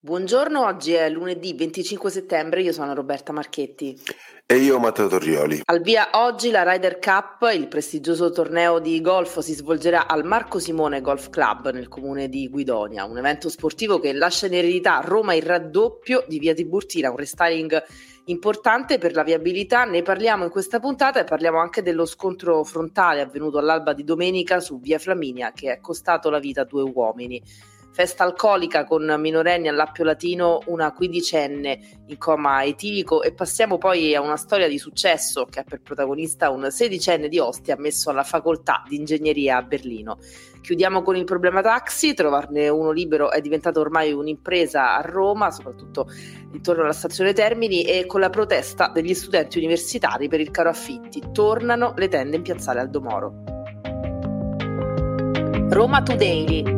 Buongiorno, oggi è lunedì 25 settembre, io sono Roberta Marchetti. E io Matteo Torrioli. Al via oggi la Ryder Cup, il prestigioso torneo di golf, si svolgerà al Marco Simone Golf Club nel comune di Guidonia, un evento sportivo che lascia in eredità a Roma il raddoppio di via Tiburtina, un restyling importante per la viabilità. Ne parliamo in questa puntata e parliamo anche dello scontro frontale avvenuto all'alba di domenica su via Flaminia che è costato la vita a due uomini festa alcolica con minorenni all'appio latino, una quindicenne in coma etilico e passiamo poi a una storia di successo che ha per protagonista un sedicenne di Ostia ammesso alla facoltà di ingegneria a Berlino. Chiudiamo con il problema taxi, trovarne uno libero è diventato ormai un'impresa a Roma, soprattutto intorno alla stazione Termini e con la protesta degli studenti universitari per il caro affitti. Tornano le tende in piazzale Aldomoro. Roma Today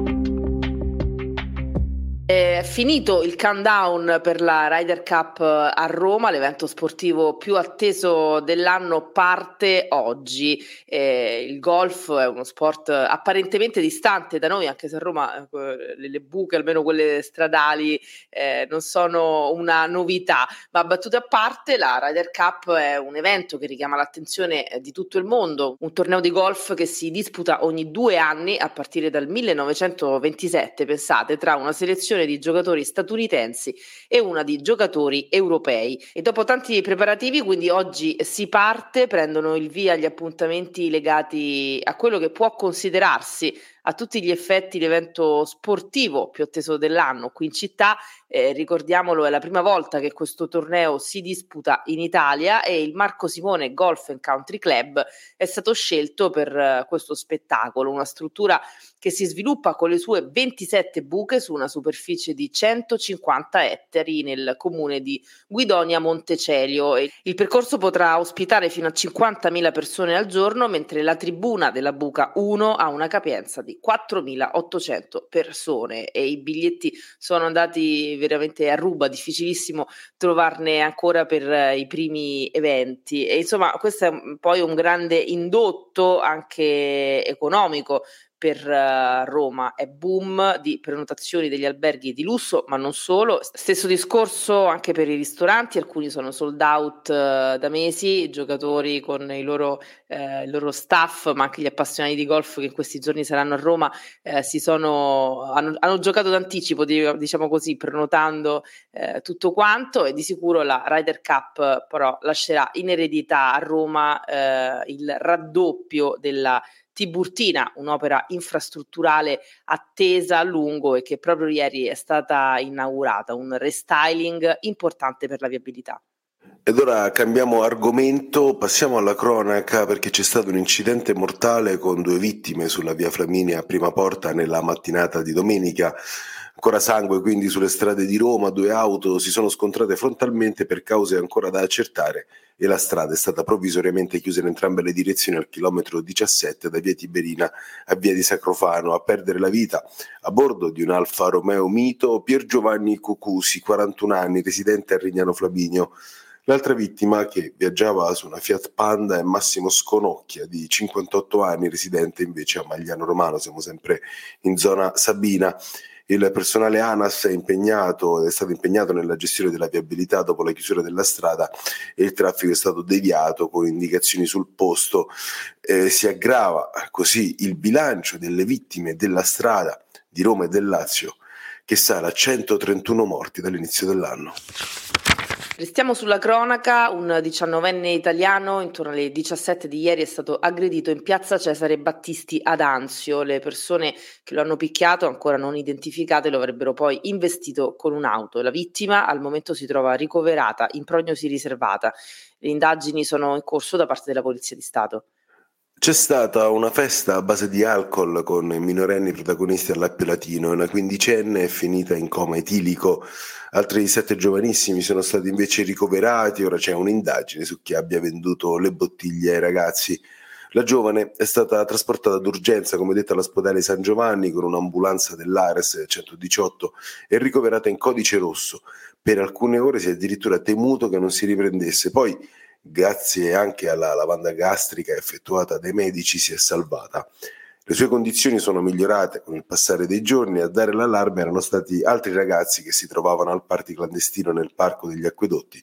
È finito il countdown per la Ryder Cup a Roma, l'evento sportivo più atteso dell'anno parte oggi. Eh, il golf è uno sport apparentemente distante da noi, anche se a Roma eh, le, buche, almeno quelle stradali, eh, non sono una novità. Ma battute a parte, la Ryder Cup è un evento che richiama l'attenzione di tutto il mondo, un torneo di golf che si disputa ogni due anni a partire dal 1927, pensate, tra una selezione di giocatori statunitensi e una di giocatori europei. E dopo tanti preparativi, quindi oggi si parte, prendono il via gli appuntamenti legati a quello che può considerarsi a tutti gli effetti l'evento sportivo più atteso dell'anno qui in città. Eh, ricordiamolo, è la prima volta che questo torneo si disputa in Italia e il Marco Simone Golf and Country Club è stato scelto per uh, questo spettacolo, una struttura che si sviluppa con le sue 27 buche su una superficie di 150 ettari nel comune di Guidonia Montecelio. Il percorso potrà ospitare fino a 50.000 persone al giorno, mentre la tribuna della buca 1 ha una capienza di 4.800 persone e i biglietti sono andati veramente a ruba, difficilissimo trovarne ancora per eh, i primi eventi. E insomma, questo è poi un grande indotto anche economico per uh, Roma è boom di prenotazioni degli alberghi di lusso, ma non solo. Stesso discorso anche per i ristoranti, alcuni sono sold out uh, da mesi, i giocatori con i loro, uh, il loro staff, ma anche gli appassionati di golf che in questi giorni saranno a Roma, si sono, hanno, hanno, giocato d'anticipo, diciamo così, prenotando tutto quanto e di sicuro la Ryder Cup però lascerà in eredità a Roma il raddoppio della Tiburtina, un'opera infrastrutturale attesa a lungo e che proprio ieri è stata inaugurata, un restyling importante per la viabilità. Ed ora cambiamo argomento, passiamo alla cronaca perché c'è stato un incidente mortale con due vittime sulla via Flaminia a prima porta nella mattinata di domenica. Ancora sangue quindi sulle strade di Roma, due auto si sono scontrate frontalmente per cause ancora da accertare e la strada è stata provvisoriamente chiusa in entrambe le direzioni al chilometro 17 da via Tiberina a via di Sacrofano. A perdere la vita a bordo di un Alfa Romeo Mito Pier Giovanni Cucusi, 41 anni, residente a Rignano Flaminio. L'altra vittima, che viaggiava su una Fiat Panda, è Massimo Sconocchia, di 58 anni, residente invece a Magliano Romano, siamo sempre in zona Sabina. Il personale ANAS è, impegnato, è stato impegnato nella gestione della viabilità dopo la chiusura della strada e il traffico è stato deviato con indicazioni sul posto. Eh, si aggrava così il bilancio delle vittime della strada di Roma e del Lazio che sale a 131 morti dall'inizio dell'anno. Restiamo sulla cronaca, un diciannovenne italiano intorno alle 17 di ieri è stato aggredito in piazza Cesare Battisti ad Anzio. Le persone che lo hanno picchiato, ancora non identificate, lo avrebbero poi investito con un'auto. La vittima al momento si trova ricoverata in prognosi riservata. Le indagini sono in corso da parte della Polizia di Stato. C'è stata una festa a base di alcol con minorenni protagonisti all'Appio Latino una quindicenne è finita in coma etilico. Altri sette giovanissimi sono stati invece ricoverati, ora c'è un'indagine su chi abbia venduto le bottiglie ai ragazzi. La giovane è stata trasportata d'urgenza, come detto, all'ospedale San Giovanni con un'ambulanza dell'Ares 118 e ricoverata in codice rosso. Per alcune ore si è addirittura temuto che non si riprendesse. Poi grazie anche alla lavanda gastrica effettuata dai medici, si è salvata. Le sue condizioni sono migliorate con il passare dei giorni a dare l'allarme erano stati altri ragazzi che si trovavano al party clandestino nel parco degli acquedotti.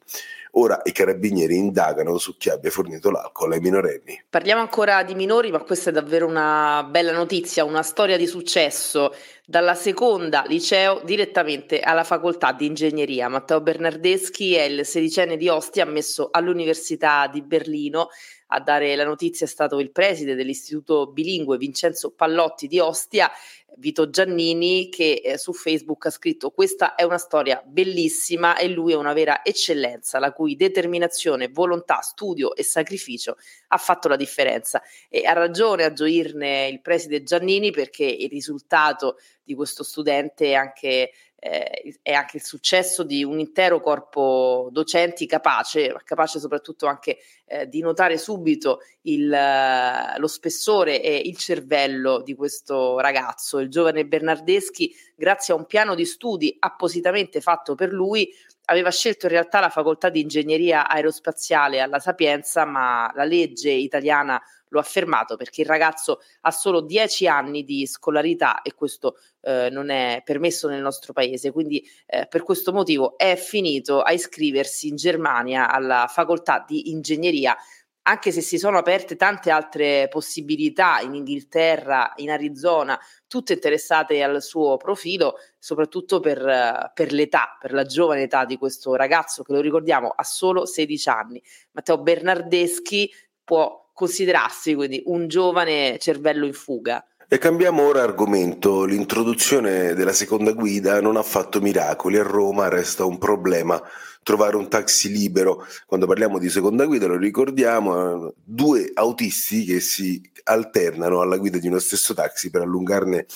Ora i carabinieri indagano su chi abbia fornito l'alcol ai minorenni. Parliamo ancora di minori, ma questa è davvero una bella notizia, una storia di successo. Dalla seconda liceo direttamente alla facoltà di ingegneria. Matteo Bernardeschi è il sedicenne di Ostia ammesso all'Università di Berlino a dare la notizia è stato il preside dell'istituto bilingue Vincenzo Pallotti di Ostia, Vito Giannini, che eh, su Facebook ha scritto questa è una storia bellissima e lui è una vera eccellenza, la cui determinazione, volontà, studio e sacrificio ha fatto la differenza. E ha ragione a gioirne il preside Giannini perché il risultato di questo studente è anche eh, è anche il successo di un intero corpo docenti capace, capace soprattutto anche eh, di notare subito il, lo spessore e il cervello di questo ragazzo, il giovane Bernardeschi, grazie a un piano di studi appositamente fatto per lui, aveva scelto in realtà la facoltà di ingegneria aerospaziale alla Sapienza, ma la legge italiana lo ha fermato perché il ragazzo ha solo 10 anni di scolarità e questo eh, non è permesso nel nostro paese. Quindi eh, per questo motivo è finito a iscriversi in Germania alla facoltà di ingegneria anche se si sono aperte tante altre possibilità in Inghilterra, in Arizona, tutte interessate al suo profilo, soprattutto per, per, l'età, per la giovane età di questo ragazzo che lo ricordiamo ha solo 16 anni. Matteo Bernardeschi può considerarsi quindi un giovane cervello in fuga. E cambiamo ora argomento. L'introduzione della seconda guida non ha fatto miracoli. A Roma resta un problema trovare un taxi libero. Quando parliamo di seconda guida, lo ricordiamo, due autisti che si alternano alla guida di uno stesso taxi per allungarne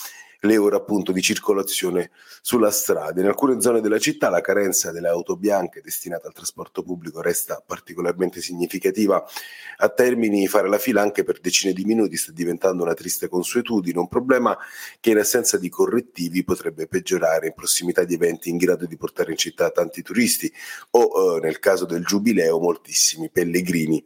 le ore appunto di circolazione sulla strada. In alcune zone della città la carenza delle auto bianche destinate al trasporto pubblico resta particolarmente significativa. A Termini fare la fila anche per decine di minuti sta diventando una triste consuetudine, un problema che in assenza di correttivi potrebbe peggiorare in prossimità di eventi in grado di portare in città tanti turisti o eh, nel caso del giubileo moltissimi pellegrini.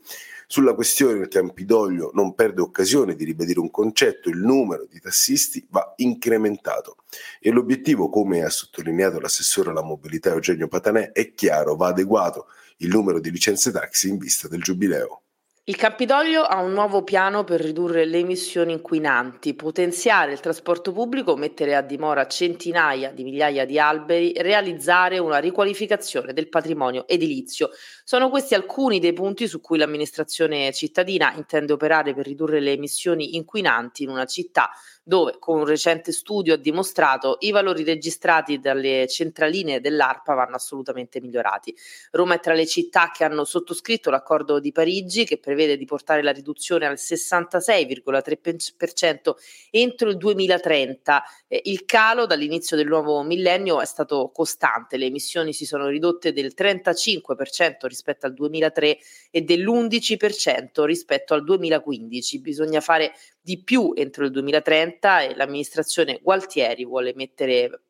Sulla questione del Campidoglio non perde occasione di ribadire un concetto, il numero di tassisti va incrementato e l'obiettivo, come ha sottolineato l'assessore alla mobilità Eugenio Patanè, è chiaro, va adeguato il numero di licenze taxi in vista del giubileo. Il Campidoglio ha un nuovo piano per ridurre le emissioni inquinanti, potenziare il trasporto pubblico, mettere a dimora centinaia di migliaia di alberi, realizzare una riqualificazione del patrimonio edilizio. Sono questi alcuni dei punti su cui l'amministrazione cittadina intende operare per ridurre le emissioni inquinanti in una città dove con un recente studio ha dimostrato i valori registrati dalle centraline dell'ARPA vanno assolutamente migliorati. Roma è tra le città che hanno sottoscritto l'accordo di Parigi che prevede di portare la riduzione al 66,3% entro il 2030. Eh, il calo dall'inizio del nuovo millennio è stato costante, le emissioni si sono ridotte del 35% rispetto al 2003 e dell'11% rispetto al 2015. Bisogna fare di più entro il 2030 e l'amministrazione Gualtieri vuole mettere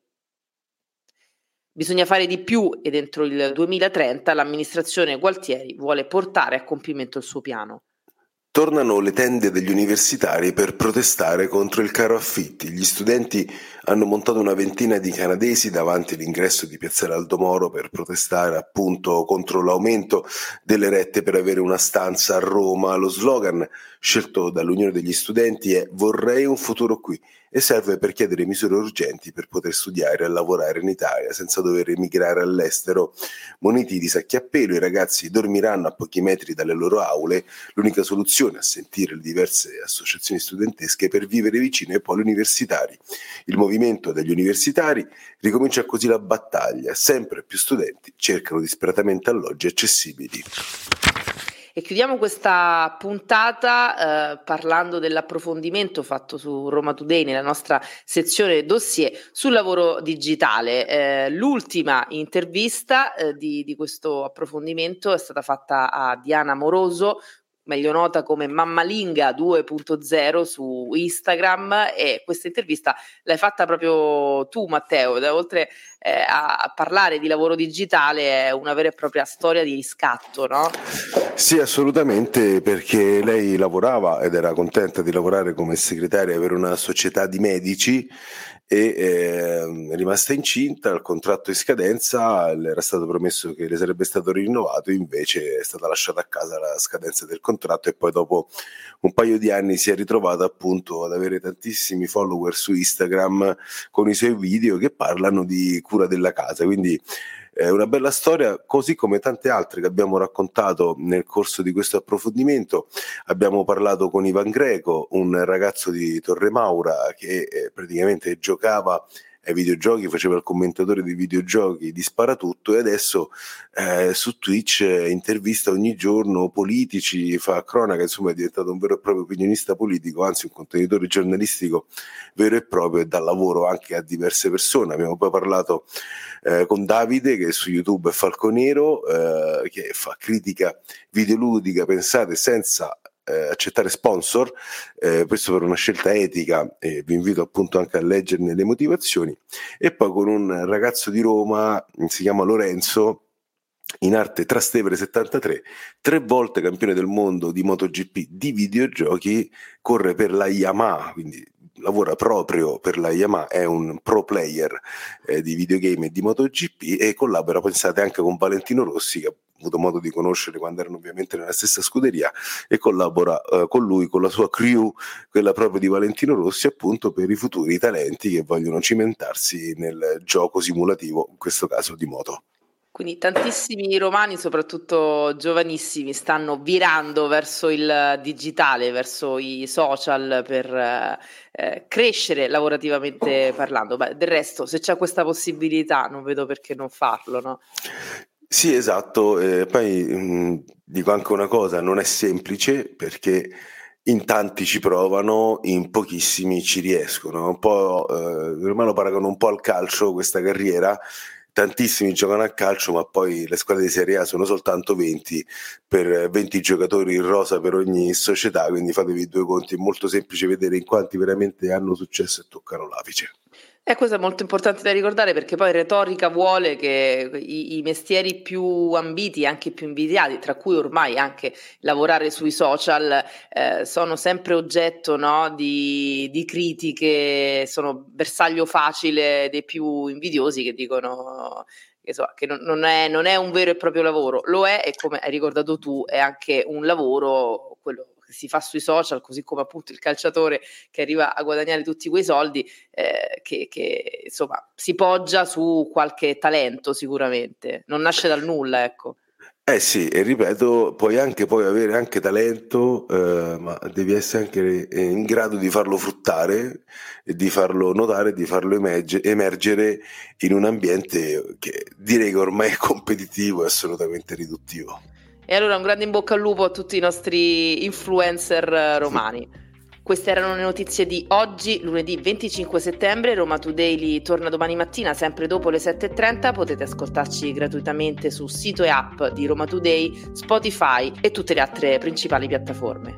Bisogna fare di più ed entro il 2030 l'amministrazione Gualtieri vuole portare a compimento il suo piano. Tornano le tende degli universitari per protestare contro il caro affitti. Gli studenti hanno montato una ventina di canadesi davanti all'ingresso di Piazzale Aldomoro per protestare appunto contro l'aumento delle rette per avere una stanza a Roma. Lo slogan scelto dall'Unione degli Studenti è Vorrei un futuro qui e serve per chiedere misure urgenti per poter studiare e lavorare in Italia senza dover emigrare all'estero. Moniti di sacchi a pelo, i ragazzi dormiranno a pochi metri dalle loro aule, l'unica soluzione a sentire le diverse associazioni studentesche per vivere vicino ai poli universitari. Il movimento degli universitari ricomincia così la battaglia, sempre più studenti cercano disperatamente alloggi accessibili. E chiudiamo questa puntata eh, parlando dell'approfondimento fatto su Roma Today nella nostra sezione dossier sul lavoro digitale. Eh, l'ultima intervista eh, di, di questo approfondimento è stata fatta a Diana Moroso, meglio nota come Mammalinga 2.0 su Instagram e questa intervista l'hai fatta proprio tu Matteo, oltre eh, a, parlare di lavoro digitale è una vera e propria storia di riscatto, no? Sì, assolutamente, perché lei lavorava ed era contenta di lavorare come segretaria per una società di medici e eh, è rimasta incinta, il contratto in scadenza, le era stato promesso che le sarebbe stato rinnovato, invece è stata lasciata a casa la scadenza del contratto e poi dopo un paio di anni si è ritrovata appunto ad avere tantissimi follower su Instagram con i suoi video che parlano di cura della casa, quindi è una bella storia, così come tante altre che abbiamo raccontato nel corso di questo approfondimento. Abbiamo parlato con Ivan Greco, un ragazzo di Torre Maura che eh, praticamente giocava ai videogiochi, faceva il commentatore dei videogiochi di Sparatutto e adesso eh, su Twitch eh, intervista ogni giorno politici, fa cronaca, insomma è diventato un vero e proprio opinionista politico, anzi un contenitore giornalistico vero e proprio e dà lavoro anche a diverse persone. Abbiamo poi parlato eh, con Davide che su YouTube è Falconero, eh, che fa critica videoludica, pensate, senza eh, accettare sponsor, eh, questo per una scelta etica e vi invito appunto anche a leggerne le motivazioni, e poi con un ragazzo di Roma, si chiama Lorenzo, in arte Trastevere 73, tre volte campione del mondo di MotoGP di videogiochi, corre per la Yamaha, quindi lavora proprio per la Yamaha, è un pro player eh, di videogame e di MotoGP e collabora, pensate, anche con Valentino Rossi, che avuto modo di conoscere quando erano ovviamente nella stessa scuderia e collabora eh, con lui, con la sua crew, quella proprio di Valentino Rossi, appunto per i futuri talenti che vogliono cimentarsi nel gioco simulativo, in questo caso di moto. Quindi tantissimi romani, soprattutto giovanissimi, stanno virando verso il digitale, verso i social per eh, crescere lavorativamente parlando. Beh, del resto, se c'è questa possibilità, non vedo perché non farlo, no? Sì, esatto. Eh, poi mh, dico anche una cosa, non è semplice perché in tanti ci provano, in pochissimi ci riescono. Un po', eh, ormai lo paragono un po' al calcio questa carriera. Tantissimi giocano a calcio, ma poi le squadre di Serie A sono soltanto 20 per 20 giocatori in rosa per ogni società, quindi fatevi due conti, è molto semplice vedere in quanti veramente hanno successo e toccano l'apice. E questo è molto importante da ricordare perché poi retorica vuole che i, i, mestieri più ambiti anche più invidiati, tra cui ormai anche lavorare sui social, eh, sono sempre oggetto no, di, di, critiche, sono bersaglio facile dei più invidiosi che dicono che, so, che non, non, è, non è un vero e proprio lavoro. Lo è e come hai ricordato tu è anche un lavoro, quello si fa sui social, così come appunto il calciatore che arriva a guadagnare tutti quei soldi, eh, che, che, insomma si poggia su qualche talento sicuramente, non nasce dal nulla, ecco. Eh sì, e ripeto, puoi anche poi avere anche talento, eh, ma devi essere anche eh, in grado di farlo fruttare di farlo notare, di farlo emerge, emergere in un ambiente che direi che ormai è competitivo e assolutamente riduttivo. E allora un grande in bocca al lupo a tutti i nostri influencer eh, romani. Queste erano le notizie di oggi, lunedì 25 settembre. Roma Today torna domani mattina, sempre dopo le 7.30. Potete ascoltarci gratuitamente sul sito e app di Roma Today, Spotify e tutte le altre principali piattaforme.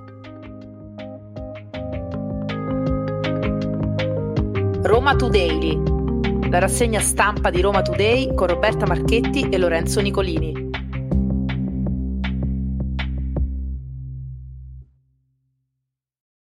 Roma Today, la rassegna stampa di Roma Today con Roberta Marchetti e Lorenzo Nicolini.